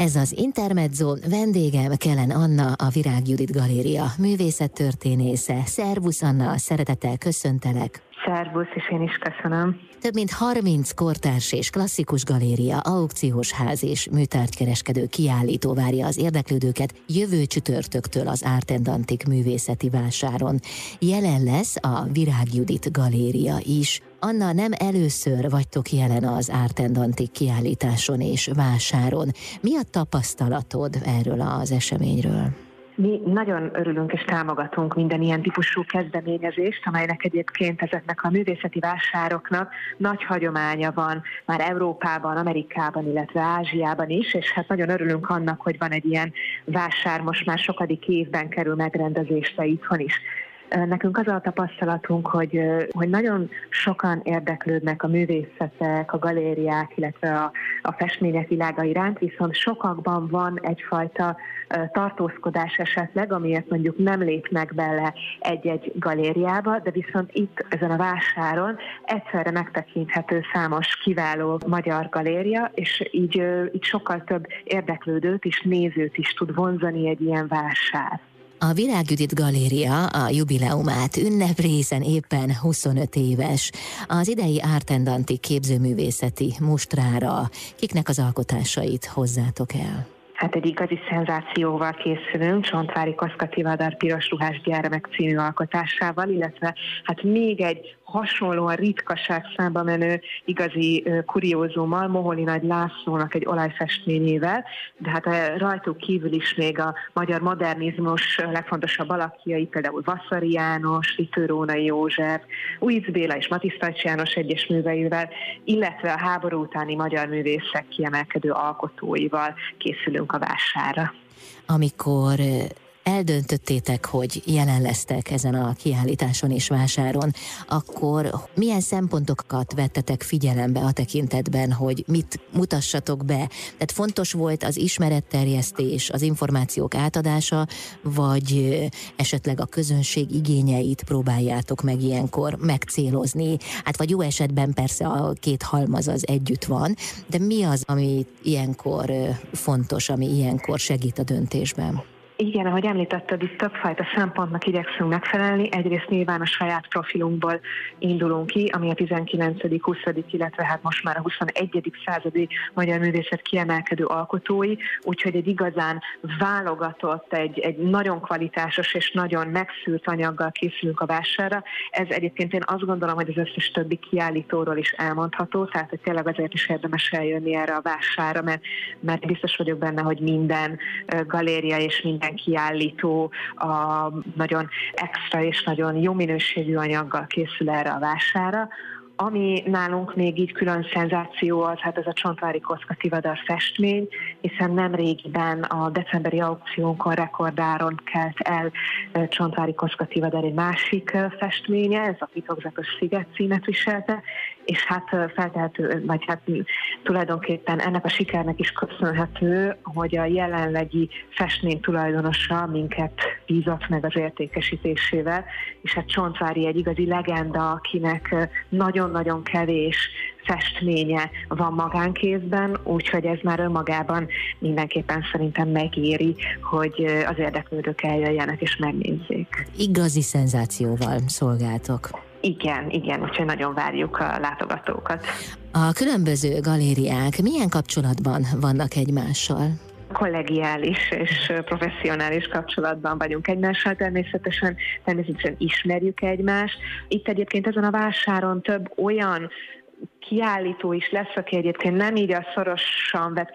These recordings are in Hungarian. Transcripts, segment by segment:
Ez az Intermezzo, vendégem Kellen Anna, a Virág Judit Galéria művészettörténésze. Szervusz Anna, szeretettel köszöntelek. Szervusz, és én is köszönöm. Több mint 30 kortárs és klasszikus galéria, aukciós ház és műtárgykereskedő kiállító várja az érdeklődőket jövő csütörtöktől az Artendantik művészeti vásáron. Jelen lesz a Virág Judit Galéria is. Anna, nem először vagytok jelen az Artendantik kiállításon és vásáron. Mi a tapasztalatod erről az eseményről? Mi nagyon örülünk és támogatunk minden ilyen típusú kezdeményezést, amelynek egyébként ezeknek a művészeti vásároknak nagy hagyománya van már Európában, Amerikában, illetve Ázsiában is, és hát nagyon örülünk annak, hogy van egy ilyen vásár, most már sokadik évben kerül megrendezésre itthon is. Nekünk az a tapasztalatunk, hogy, hogy nagyon sokan érdeklődnek a művészetek, a galériák, illetve a, a festmények világa iránt, viszont sokakban van egyfajta tartózkodás esetleg, amiért mondjuk nem lépnek bele egy-egy galériába, de viszont itt ezen a vásáron egyszerre megtekinthető számos kiváló magyar galéria, és így, így sokkal több érdeklődőt és nézőt is tud vonzani egy ilyen vásár. A Virágüdit Galéria a jubileumát ünneprészen éppen 25 éves. Az idei Ártendanti képzőművészeti mustrára kiknek az alkotásait hozzátok el? Hát egy igazi szenzációval készülünk, Csontvári Koszka Vadar Piros Ruhás Gyermek című alkotásával, illetve hát még egy hasonlóan ritkaság számba menő igazi kuriózummal, Moholi Nagy Lászlónak egy olajfestményével, de hát rajtuk kívül is még a magyar modernizmus legfontosabb alakjai, például Vasszari János, Ritőrónai József, Újc Béla és Matisztajcs János egyes műveivel, illetve a háború utáni magyar művészek kiemelkedő alkotóival készülünk a vására. Amikor eldöntöttétek, hogy jelen lesztek ezen a kiállításon és vásáron, akkor milyen szempontokat vettetek figyelembe a tekintetben, hogy mit mutassatok be? Tehát fontos volt az ismeretterjesztés, az információk átadása, vagy esetleg a közönség igényeit próbáljátok meg ilyenkor megcélozni? Hát vagy jó esetben persze a két halmaz az együtt van, de mi az, ami ilyenkor fontos, ami ilyenkor segít a döntésben? Igen, ahogy említetted, itt többfajta szempontnak igyekszünk megfelelni. Egyrészt nyilván a saját profilunkból indulunk ki, ami a 19., 20., illetve hát most már a 21. századi magyar művészet kiemelkedő alkotói, úgyhogy egy igazán válogatott, egy, egy nagyon kvalitásos és nagyon megszűrt anyaggal készülünk a vásárra. Ez egyébként én azt gondolom, hogy az összes többi kiállítóról is elmondható, tehát hogy tényleg azért is érdemes eljönni erre a vásárra, mert, mert biztos vagyok benne, hogy minden galéria és minden kiállító a nagyon extra és nagyon jó minőségű anyaggal készül erre a vására, ami nálunk még így külön szenzáció az, hát ez a Csontvári Koszka Tivadar festmény, hiszen nem régiben a decemberi aukciónkon rekordáron kelt el Csontvári Koszka Tivadar egy másik festménye, ez a Titokzatos Sziget címet viselte, és hát feltehető, vagy hát tulajdonképpen ennek a sikernek is köszönhető, hogy a jelenlegi festmény tulajdonosa minket bízott meg az értékesítésével, és hát Csontvári egy igazi legenda, akinek nagyon-nagyon kevés festménye van magánkézben, úgyhogy ez már önmagában mindenképpen szerintem megéri, hogy az érdeklődők eljöjjenek és megnézzék. Igazi szenzációval szolgáltok. Igen, igen, úgyhogy nagyon várjuk a látogatókat. A különböző galériák milyen kapcsolatban vannak egymással? kollegiális és professzionális kapcsolatban vagyunk egymással, természetesen, természetesen ismerjük egymást. Itt egyébként ezen a vásáron több olyan kiállító is lesz, aki egyébként nem így a szorosan vett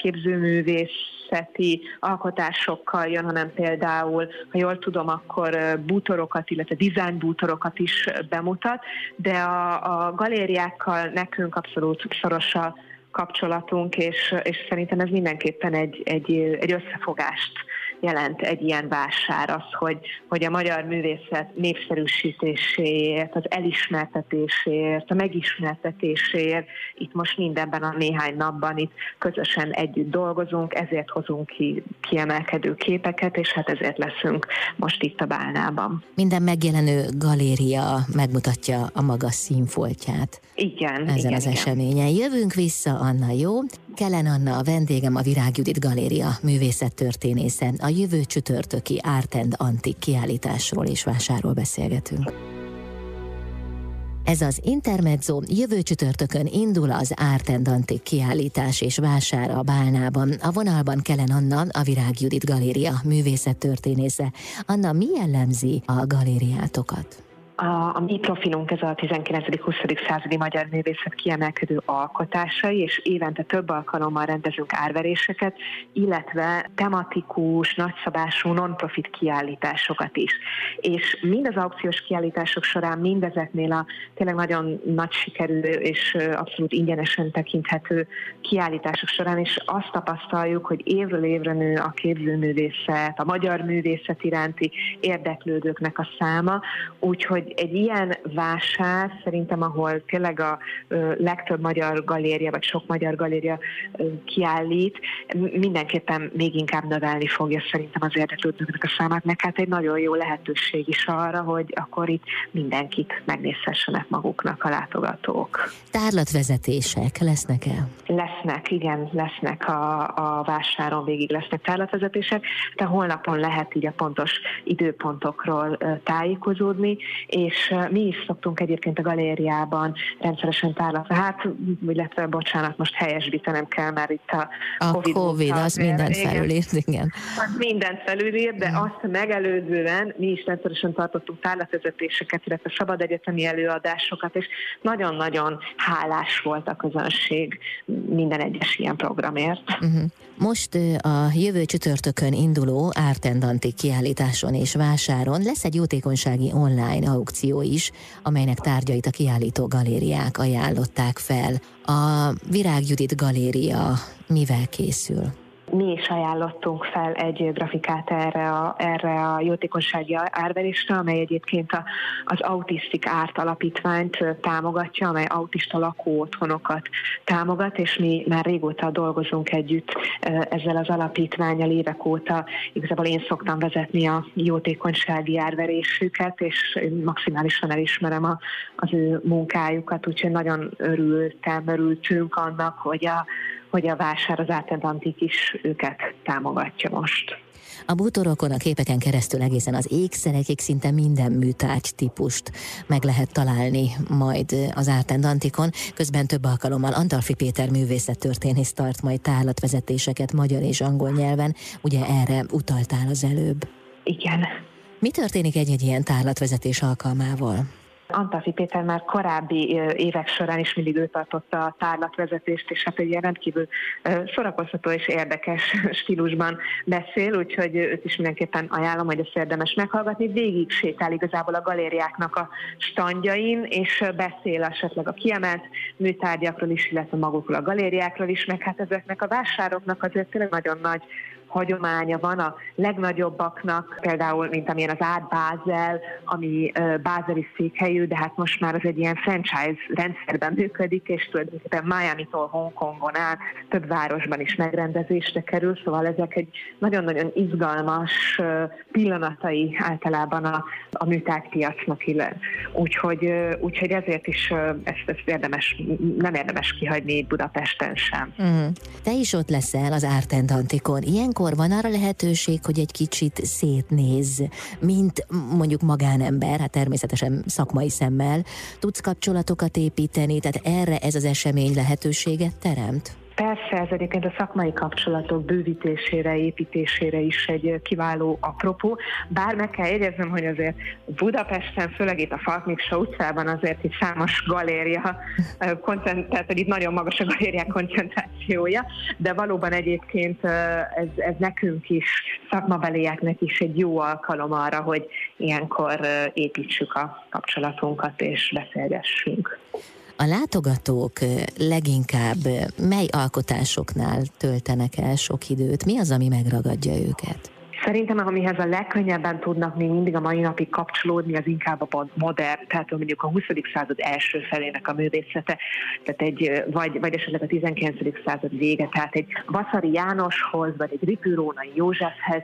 képzőművészeti alkotásokkal jön, hanem például, ha jól tudom, akkor bútorokat, illetve design bútorokat is bemutat, de a, a galériákkal nekünk abszolút szoros a kapcsolatunk, és, és szerintem ez mindenképpen egy, egy, egy összefogást jelent egy ilyen vásár az, hogy, hogy a magyar művészet népszerűsítéséért, az elismertetéséért, a megismertetéséért itt most mindenben a néhány napban itt közösen együtt dolgozunk, ezért hozunk ki kiemelkedő képeket, és hát ezért leszünk most itt a Bálnában. Minden megjelenő galéria megmutatja a maga színfoltját. Igen. Ezen igen, az igen. eseményen. Jövünk vissza, Anna, jó? Kellen Anna, a vendégem a Virág Judit Galéria művészettörténésze. A jövő csütörtöki Art and Antik kiállításról és vásáról beszélgetünk. Ez az Intermezzo jövő csütörtökön indul az Art and Antik kiállítás és vásár a Bálnában. A vonalban Kellen Anna, a Virág Judit Galéria művészettörténésze. Anna, mi jellemzi a galériátokat? A, a mi profilunk ez a 19.-20. századi magyar művészet kiemelkedő alkotásai, és évente több alkalommal rendezünk árveréseket, illetve tematikus, nagyszabású non-profit kiállításokat is. És mind az aukciós kiállítások során, mindezeknél a tényleg nagyon nagy sikerű és abszolút ingyenesen tekinthető kiállítások során is azt tapasztaljuk, hogy évről évre nő a képzőművészet, a magyar művészet iránti érdeklődőknek a száma, úgyhogy hogy egy ilyen vásár szerintem, ahol tényleg a legtöbb magyar galéria, vagy sok magyar galéria kiállít, mindenképpen még inkább növelni fogja szerintem az érdeklődőknek a számát, meg hát egy nagyon jó lehetőség is arra, hogy akkor itt mindenkit megnézhessenek maguknak a látogatók. Tárlatvezetések lesznek-e? Lesznek, igen, lesznek a, a vásáron végig lesznek tárlatvezetések, de holnapon lehet így a pontos időpontokról tájékozódni, és mi is szoktunk egyébként a galériában rendszeresen tárlatra, hát, illetve bocsánat, most helyesbítenem kell, mert itt a, a Covid, COVID az mindent felülírt, igen. Az mindent felülírt, de azt megelőzően mi is rendszeresen tartottunk tárlatvezetéseket, illetve szabad egyetemi előadásokat, és nagyon-nagyon hálás volt a közönség minden egyes ilyen programért. Uh-huh. Most a jövő csütörtökön induló Ártendanti kiállításon és vásáron lesz egy jótékonysági online aukció is, amelynek tárgyait a kiállító galériák ajánlották fel. A Virág Judit Galéria mivel készül? Mi is ajánlottunk fel egy grafikát erre a, erre a jótékonysági árverésre, amely egyébként a, az Autisztik Árt Alapítványt támogatja, amely autista lakó otthonokat támogat, és mi már régóta dolgozunk együtt ezzel az alapítványal évek óta. Igazából én szoktam vezetni a jótékonysági árverésüket, és maximálisan elismerem a, az ő munkájukat, úgyhogy nagyon örültem, örültünk annak, hogy a hogy a vásár az Atlantik is őket támogatja most. A bútorokon, a képeken keresztül egészen az ékszerekig szinte minden műtárgy típust meg lehet találni majd az Ártendantikon. Közben több alkalommal Antalfi Péter művészettörténész tart majd tárlatvezetéseket magyar és angol nyelven. Ugye erre utaltál az előbb. Igen. Mi történik egy-egy ilyen tárlatvezetés alkalmával? Antafi Péter már korábbi évek során is mindig ő tartotta a tárlatvezetést, és hát egy ilyen rendkívül szórakoztató és érdekes stílusban beszél, úgyhogy őt is mindenképpen ajánlom, hogy ezt érdemes meghallgatni. Végig sétál igazából a galériáknak a standjain, és beszél esetleg a kiemelt műtárgyakról is, illetve magukról a galériákról is, meg hát ezeknek a vásároknak azért tényleg nagyon nagy hagyománya van a legnagyobbaknak, például, mint amilyen az Art Basel, ami bázeli székhelyű, de hát most már az egy ilyen franchise rendszerben működik, és tulajdonképpen Miami-tól Hongkongon át több városban is megrendezésre kerül, szóval ezek egy nagyon-nagyon izgalmas pillanatai általában a, a műtárgypiacnak, illetve. Úgyhogy, úgyhogy ezért is ezt, ezt érdemes, nem érdemes kihagyni Budapesten sem. Mm. Te is ott leszel az Art Antikon. Ilyenkor van arra lehetőség, hogy egy kicsit szétnéz, mint mondjuk magánember, hát természetesen szakmai szemmel, tudsz kapcsolatokat építeni, tehát erre ez az esemény lehetőséget teremt? Persze, ez egyébként a szakmai kapcsolatok bővítésére, építésére is egy kiváló apropó, bár meg kell jegyeznem, hogy azért Budapesten, főleg itt a Falkmiksa utcában azért itt számos galéria, tehát hogy itt nagyon magas a galériák koncentrációja, de valóban egyébként ez, ez nekünk is, szakmabelieknek is egy jó alkalom arra, hogy ilyenkor építsük a kapcsolatunkat és beszélgessünk. A látogatók leginkább mely alkotásoknál töltenek el sok időt? Mi az, ami megragadja őket? Szerintem, amihez a legkönnyebben tudnak még mindig a mai napig kapcsolódni, az inkább a modern, tehát mondjuk a 20. század első felének a művészete, tehát egy, vagy, vagy esetleg a 19. század vége, tehát egy Vaszari Jánoshoz, vagy egy Ripűrónai Józsefhez,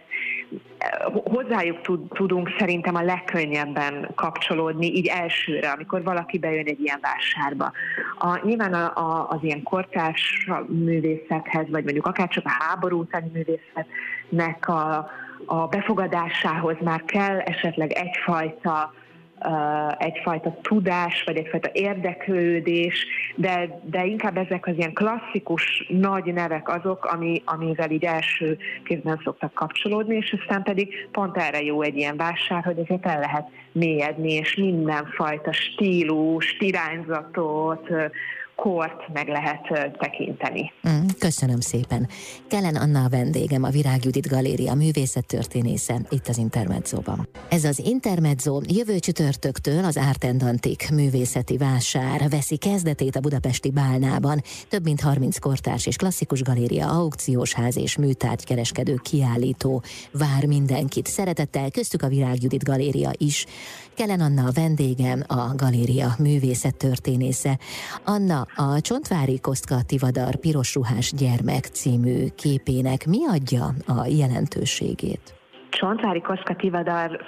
hozzájuk tudunk szerintem a legkönnyebben kapcsolódni, így elsőre, amikor valaki bejön egy ilyen vásárba. A, nyilván a, a, az ilyen kortárs művészethez, vagy mondjuk akár csak a háború utáni művészetnek a, a befogadásához már kell esetleg egyfajta egyfajta tudás, vagy egyfajta érdeklődés, de, de inkább ezek az ilyen klasszikus nagy nevek azok, ami, amivel így első kézben szoktak kapcsolódni, és aztán pedig pont erre jó egy ilyen vásár, hogy ezért el lehet mélyedni, és mindenfajta stílus, irányzatot, kort meg lehet tekinteni. Mm, köszönöm szépen. Kellen Anna a vendégem, a Virág Judit Galéria művészettörténésze itt az Intermedzóban. Ez az Intermezzo jövő csütörtöktől az Artendantik művészeti vásár veszi kezdetét a budapesti Bálnában. Több mint 30 kortárs és klasszikus galéria, aukciós ház és műtárgykereskedő kiállító vár mindenkit. Szeretettel köztük a Virág Judit Galéria is. Kellen Anna a vendégem, a galéria művészettörténésze. Anna, a Csontvári Kostka Tivadar Piros Ruhás Gyermek című képének mi adja a jelentőségét? Csontvári Koszka Tivadar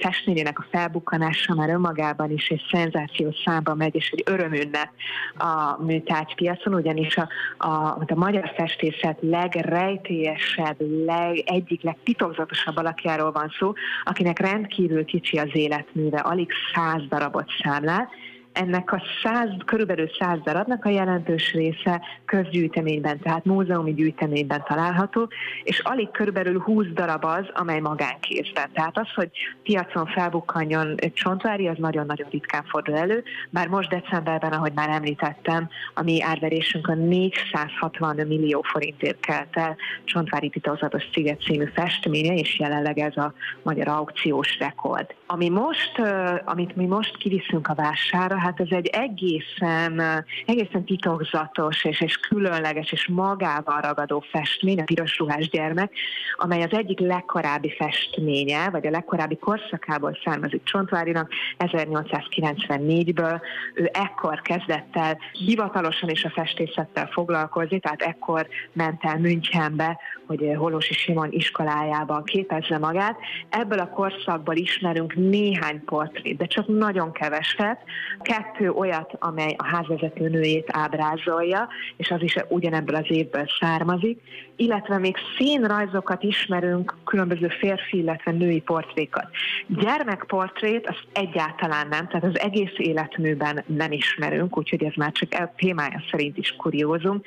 festményének a felbukkanása már önmagában is egy szenzációs számba megy, és egy örömünne a műtárgypiacon, ugyanis a, a, a magyar festészet legrejtélyesebb, leg, egyik legtitokzatosabb alakjáról van szó, akinek rendkívül kicsi az életműve, alig száz darabot számlál, ennek a száz, körülbelül száz darabnak a jelentős része közgyűjteményben, tehát múzeumi gyűjteményben található, és alig körülbelül 20 darab az, amely magánkézben. Tehát az, hogy piacon felbukkanjon csontvári, az nagyon-nagyon ritkán fordul elő, bár most decemberben, ahogy már említettem, a mi árverésünk a 460 millió forintért kelt el Csontvári titokzatos Sziget című festménye, és jelenleg ez a magyar aukciós rekord. Ami most, amit mi most kiviszünk a vásárra, hát ez egy egészen, egészen titokzatos és, és különleges és magával ragadó festmény, a piros ruhás gyermek, amely az egyik legkorábbi festménye, vagy a legkorábbi korszakából származik Csontvárinak, 1894-ből. Ő ekkor kezdett el hivatalosan is a festészettel foglalkozni, tehát ekkor ment el Münchenbe, hogy Holosi Simon iskolájában képezze magát. Ebből a korszakból ismerünk néhány portrét, de csak nagyon keveset. Kettő olyat, amely a házvezető nőjét ábrázolja, és az is ugyanebből az évből származik, illetve még színrajzokat ismerünk, különböző férfi, illetve női portrékat. Gyermekportrét az egyáltalán nem, tehát az egész életműben nem ismerünk, úgyhogy ez már csak a témája szerint is kuriózum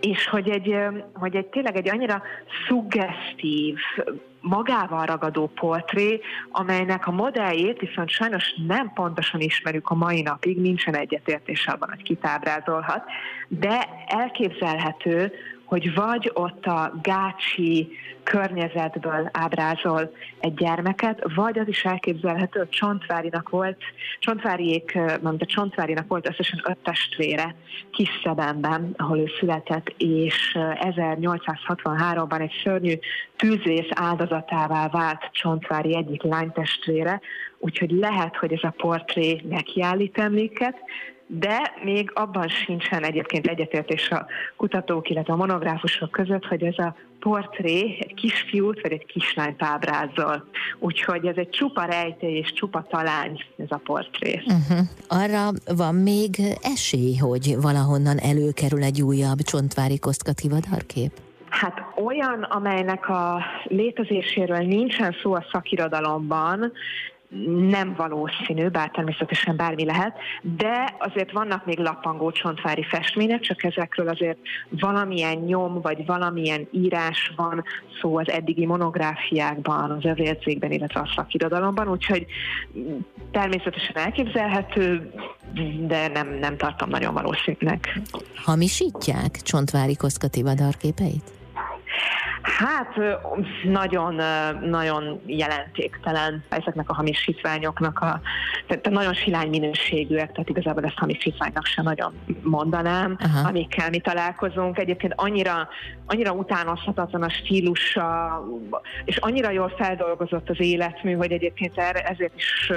és hogy egy, hogy egy tényleg egy annyira szuggesztív, magával ragadó portré, amelynek a modelljét viszont sajnos nem pontosan ismerjük a mai napig, nincsen egyetértés abban, hogy kitábrázolhat, de elképzelhető, hogy vagy ott a gácsi környezetből ábrázol egy gyermeket, vagy az is elképzelhető, hogy Csontvárinak volt, Csontváriék, mondta, Csontvárinak volt összesen öt testvére Kiszebemben, ahol ő született, és 1863-ban egy szörnyű tűzvész áldozatává vált Csontvári egyik lánytestvére, úgyhogy lehet, hogy ez a portré nekiállít emléket, de még abban sincsen egyébként egyetértés a kutatók, illetve a monográfusok között, hogy ez a portré egy kisfiút vagy egy kislányt ábrázol. Úgyhogy ez egy csupa rejtély és csupa talány ez a portré. Uh-huh. Arra van még esély, hogy valahonnan előkerül egy újabb csontvári kosztkativadar-kép? Hát olyan, amelynek a létezéséről nincsen szó a szakirodalomban, nem valószínű, bár természetesen bármi lehet, de azért vannak még lapangó csontvári festmények, csak ezekről azért valamilyen nyom, vagy valamilyen írás van szó az eddigi monográfiákban, az övércégben, illetve a szakirodalomban, úgyhogy természetesen elképzelhető, de nem, nem tartom nagyon valószínűnek. Hamisítják Csontvári Koszkati vadárképeit? Hát nagyon, nagyon jelentéktelen ezeknek a hamisítványoknak, a, tehát nagyon silány minőségűek, tehát igazából ezt hamisítványnak sem nagyon mondanám, Aha. amikkel mi találkozunk. Egyébként annyira, annyira utánozhatatlan a stílusa, és annyira jól feldolgozott az életmű, hogy egyébként erre, ezért is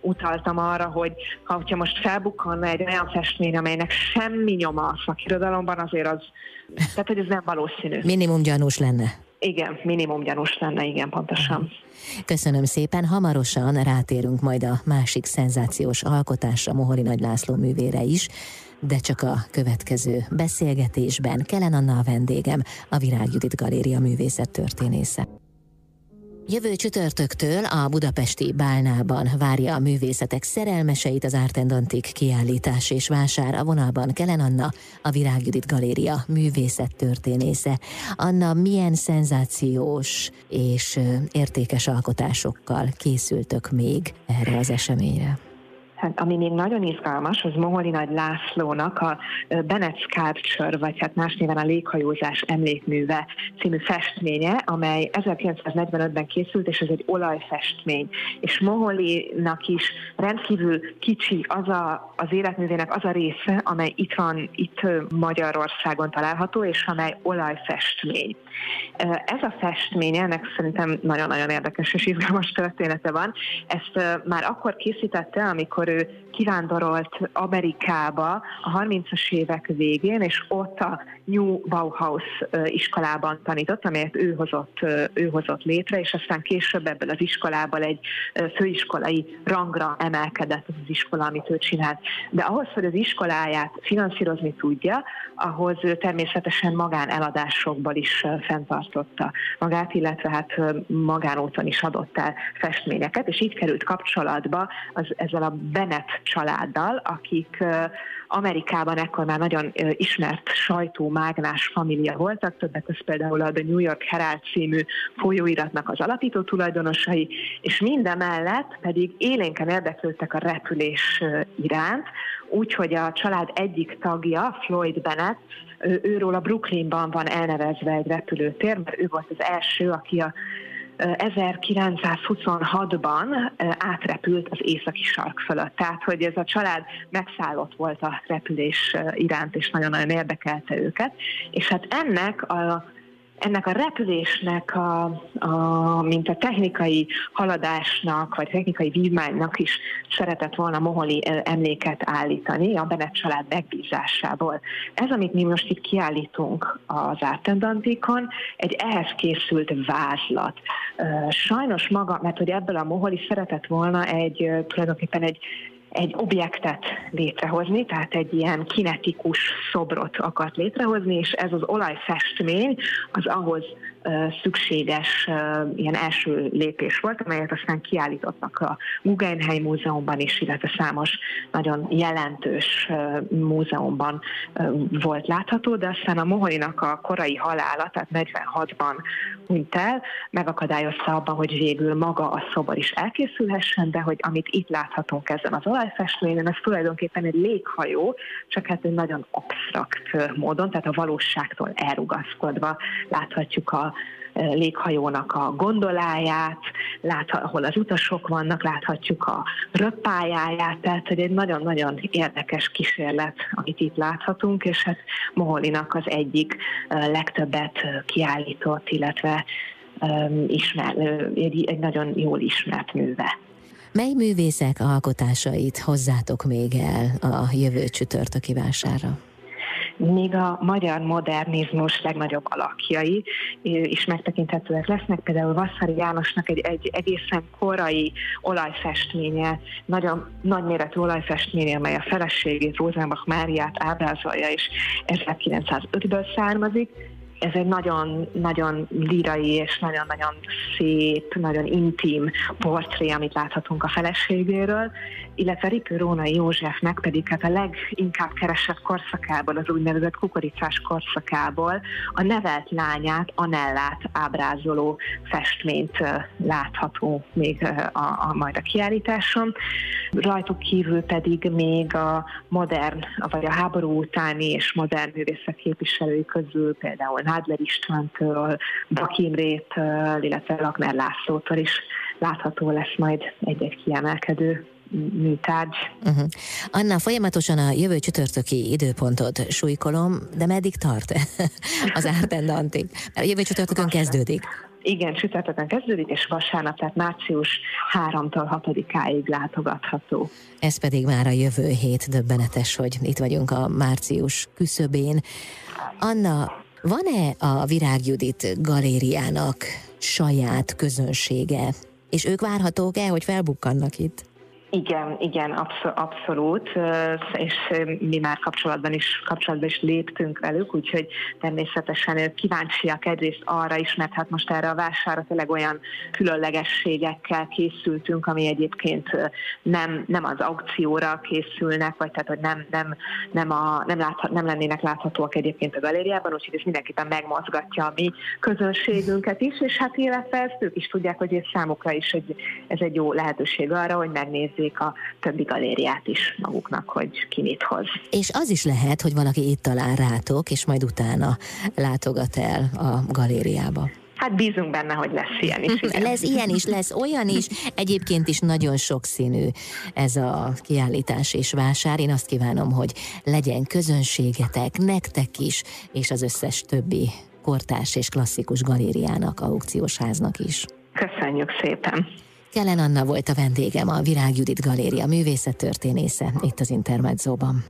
utaltam arra, hogy ha most felbukkanna egy olyan festmény, amelynek semmi nyoma a szakirodalomban, azért az, tehát hogy ez nem valószínű. Minimum gyanús lenne. Igen, minimum gyanús lenne, igen, pontosan. Köszönöm szépen, hamarosan rátérünk majd a másik szenzációs alkotásra, Mohori Nagy László művére is, de csak a következő beszélgetésben Kelen Anna a vendégem, a Virág Judit Galéria művészet történésze. Jövő csütörtöktől a budapesti Bálnában várja a művészetek szerelmeseit az Ártendantik kiállítás és vásár. A vonalban Kelen Anna, a Virág Galéria művészet történésze. Anna, milyen szenzációs és értékes alkotásokkal készültök még erre az eseményre? Hát, ami még nagyon izgalmas, az Moholi Nagy Lászlónak a Bennett Sculpture, vagy hát más néven a Léghajózás emlékműve című festménye, amely 1945-ben készült, és ez egy olajfestmény. És Moholinak is rendkívül kicsi az a, az életművének az a része, amely itt van, itt Magyarországon található, és amely olajfestmény. Ez a festmény, ennek szerintem nagyon-nagyon érdekes és izgalmas története van. Ezt már akkor készítette, amikor ő kivándorolt Amerikába a 30-as évek végén, és ott a New Bauhaus iskolában tanított, amelyet ő hozott, ő hozott létre, és aztán később ebből az iskolából egy főiskolai rangra emelkedett az, az iskola, amit ő csinált. De ahhoz, hogy az iskoláját finanszírozni tudja, ahhoz természetesen magáneladásokból is fenntartotta magát, illetve hát magánúton is adott el festményeket, és így került kapcsolatba az, ezzel a Bennett családdal, akik Amerikában ekkor már nagyon ismert sajtómágnás família voltak, többek között például a The New York Herald című folyóiratnak az alapító tulajdonosai, és mindemellett pedig élénken érdeklődtek a repülés iránt, úgyhogy a család egyik tagja, Floyd Bennett, őről a Brooklynban van elnevezve egy repülőtér, mert ő volt az első, aki a 1926-ban átrepült az északi sark fölött. Tehát, hogy ez a család megszállott volt a repülés iránt, és nagyon-nagyon érdekelte őket. És hát ennek a ennek a repülésnek, a, a, mint a technikai haladásnak, vagy technikai vívmánynak is szeretett volna Moholi emléket állítani a Bennett család megbízásából. Ez, amit mi most itt kiállítunk az Ártendantikon, egy ehhez készült vázlat. Sajnos maga, mert hogy ebből a Moholi szeretett volna egy tulajdonképpen egy egy objektet létrehozni, tehát egy ilyen kinetikus szobrot akart létrehozni, és ez az olajfestmény az ahhoz szükséges ilyen első lépés volt, amelyet aztán kiállítottak a Guggenheim Múzeumban is, illetve számos nagyon jelentős múzeumban volt látható, de aztán a Moholinak a korai halála, tehát 46-ban hunyt el, megakadályozta abban, hogy végül maga a szobor is elkészülhessen, de hogy amit itt láthatunk ezen az olajfestményen, az tulajdonképpen egy léghajó, csak hát egy nagyon absztrakt módon, tehát a valóságtól elrugaszkodva láthatjuk a léghajónak a gondoláját, lát, ahol az utasok vannak, láthatjuk a röppájáját, tehát hogy egy nagyon-nagyon érdekes kísérlet, amit itt láthatunk, és hát Moholinak az egyik legtöbbet kiállított, illetve ismer, egy, egy nagyon jól ismert műve. Mely művészek alkotásait hozzátok még el a jövő csütörtöki vásárra? Míg a magyar modernizmus legnagyobb alakjai is megtekinthetőek lesznek. Például Vasszari Jánosnak egy, egy egészen korai olajfestménye, nagyon nagyméretű olajfestménye, amely a feleségét, Rosenbach Máriát ábrázolja, és 1905-ből származik ez egy nagyon, nagyon lirai és nagyon-nagyon szép, nagyon intim portré, amit láthatunk a feleségéről, illetve Ripő Rónai Józsefnek pedig hát a leginkább keresett korszakából, az úgynevezett kukoricás korszakából a nevelt lányát, Anellát ábrázoló festményt látható még a, a, majd a kiállításon. Rajtuk kívül pedig még a modern, vagy a háború utáni és modern művészek képviselői közül például Nádler Istvántől, Bakimrétől, illetve Lakner Lászlótól is látható lesz majd egy-egy kiemelkedő műtárgy. Uh-huh. Anna, folyamatosan a jövő csütörtöki időpontot súlykolom, de meddig tart az Artendantig? A jövő csütörtökön kezdődik. Igen, csütörtökön kezdődik, és vasárnap, tehát március 3-tól 6-áig látogatható. Ez pedig már a jövő hét döbbenetes, hogy itt vagyunk a március küszöbén. Anna, Van-e a Virág Judit galériának saját közönsége, és ők várhatók-e, hogy felbukkannak itt? Igen, igen, abszol- abszolút, és mi már kapcsolatban is, kapcsolatban is léptünk velük, úgyhogy természetesen kíváncsiak egyrészt arra is, mert hát most erre a vásárra tényleg olyan különlegességekkel készültünk, ami egyébként nem, nem az aukcióra készülnek, vagy tehát, hogy nem, nem, nem, a, nem, láthat, nem lennének láthatóak egyébként a galériában, úgyhogy ez mindenképpen megmozgatja a mi közönségünket is, és hát illetve ezt ők is tudják, hogy ez számukra is egy, ez egy jó lehetőség arra, hogy megnézzék megnézzék a többi galériát is maguknak, hogy ki mit hoz. És az is lehet, hogy valaki itt talál rátok, és majd utána látogat el a galériába. Hát bízunk benne, hogy lesz ilyen is. Igen. lesz ilyen is, lesz olyan is. Egyébként is nagyon sokszínű ez a kiállítás és vásár. Én azt kívánom, hogy legyen közönségetek, nektek is, és az összes többi kortárs és klasszikus galériának, aukciós háznak is. Köszönjük szépen! Kellen Anna volt a vendégem, a Virág Judit Galéria művészettörténésze itt az Intermedzóban.